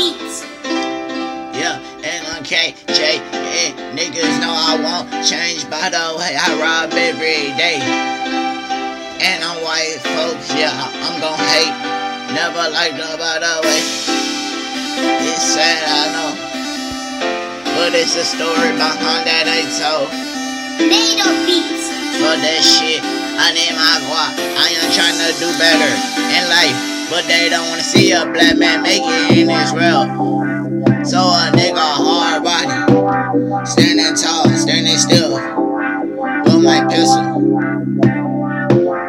Beats. Yeah, and on KJ, and niggas know I won't change by the way I rob every day. And on white folks, yeah, I'm gon' hate. Never liked them by the way. It's sad, I know. But it's a story behind that I told. Made of Beats. For that shit, I need my guap. I am trying to do better in life. But they don't wanna see a black man make it in Israel. So a nigga hard body, standing tall, standing still, with my pistol,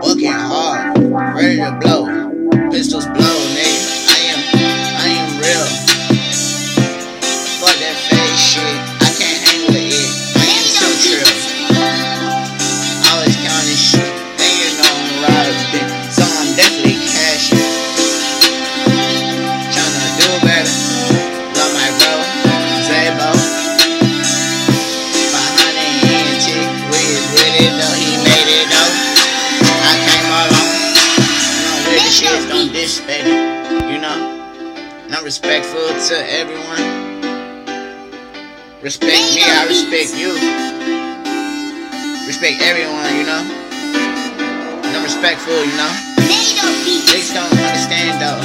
working hard, ready to blow, pistols blow, nigga. I am, I am real. Fuck that fake shit, it, you know. I'm respectful to everyone. Respect me, I respect you. Respect everyone, you know. I'm respectful, you know. Niggas don't understand though.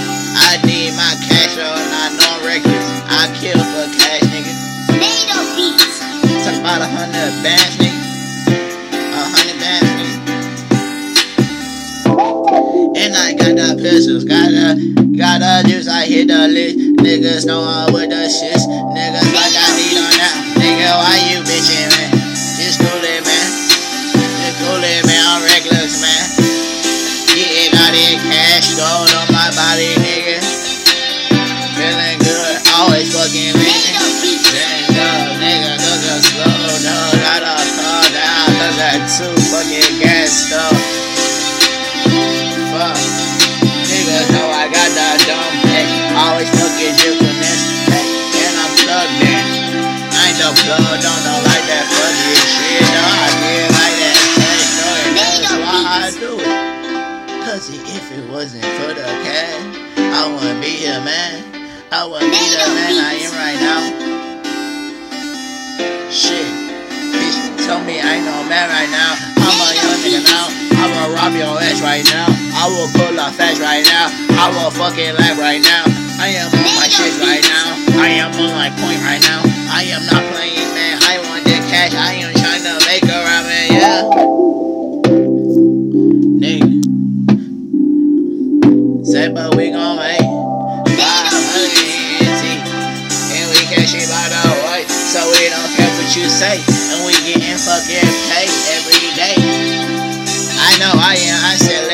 I need my cash or not no records. I kill for cash, nigga. Talk about a hundred bands, nigga. Got the, got the juice. I hit the list. Niggas know I'm with the shits. Niggas like I need on now. Nigga, why you bitching, man? Just cool it, man. Just cool it, man. I'm reckless, man. Getting all that cash, gold Cause if it wasn't for the cash, I wouldn't be here, man. I wouldn't be the man I am right now. Shit. Bitch tell me I ain't no man right now. I'm a young nigga now. I will rob your ass right now. I will pull off fast right now. I will fucking laugh right now. I am on my shit right now. I am on my point right now. I am not playing, man. I want that cash. I am Say, but we gon' make 500 ENT. And we cash it by the way. So we don't care what you say. And we getting fucking paid every day. I know I am. I said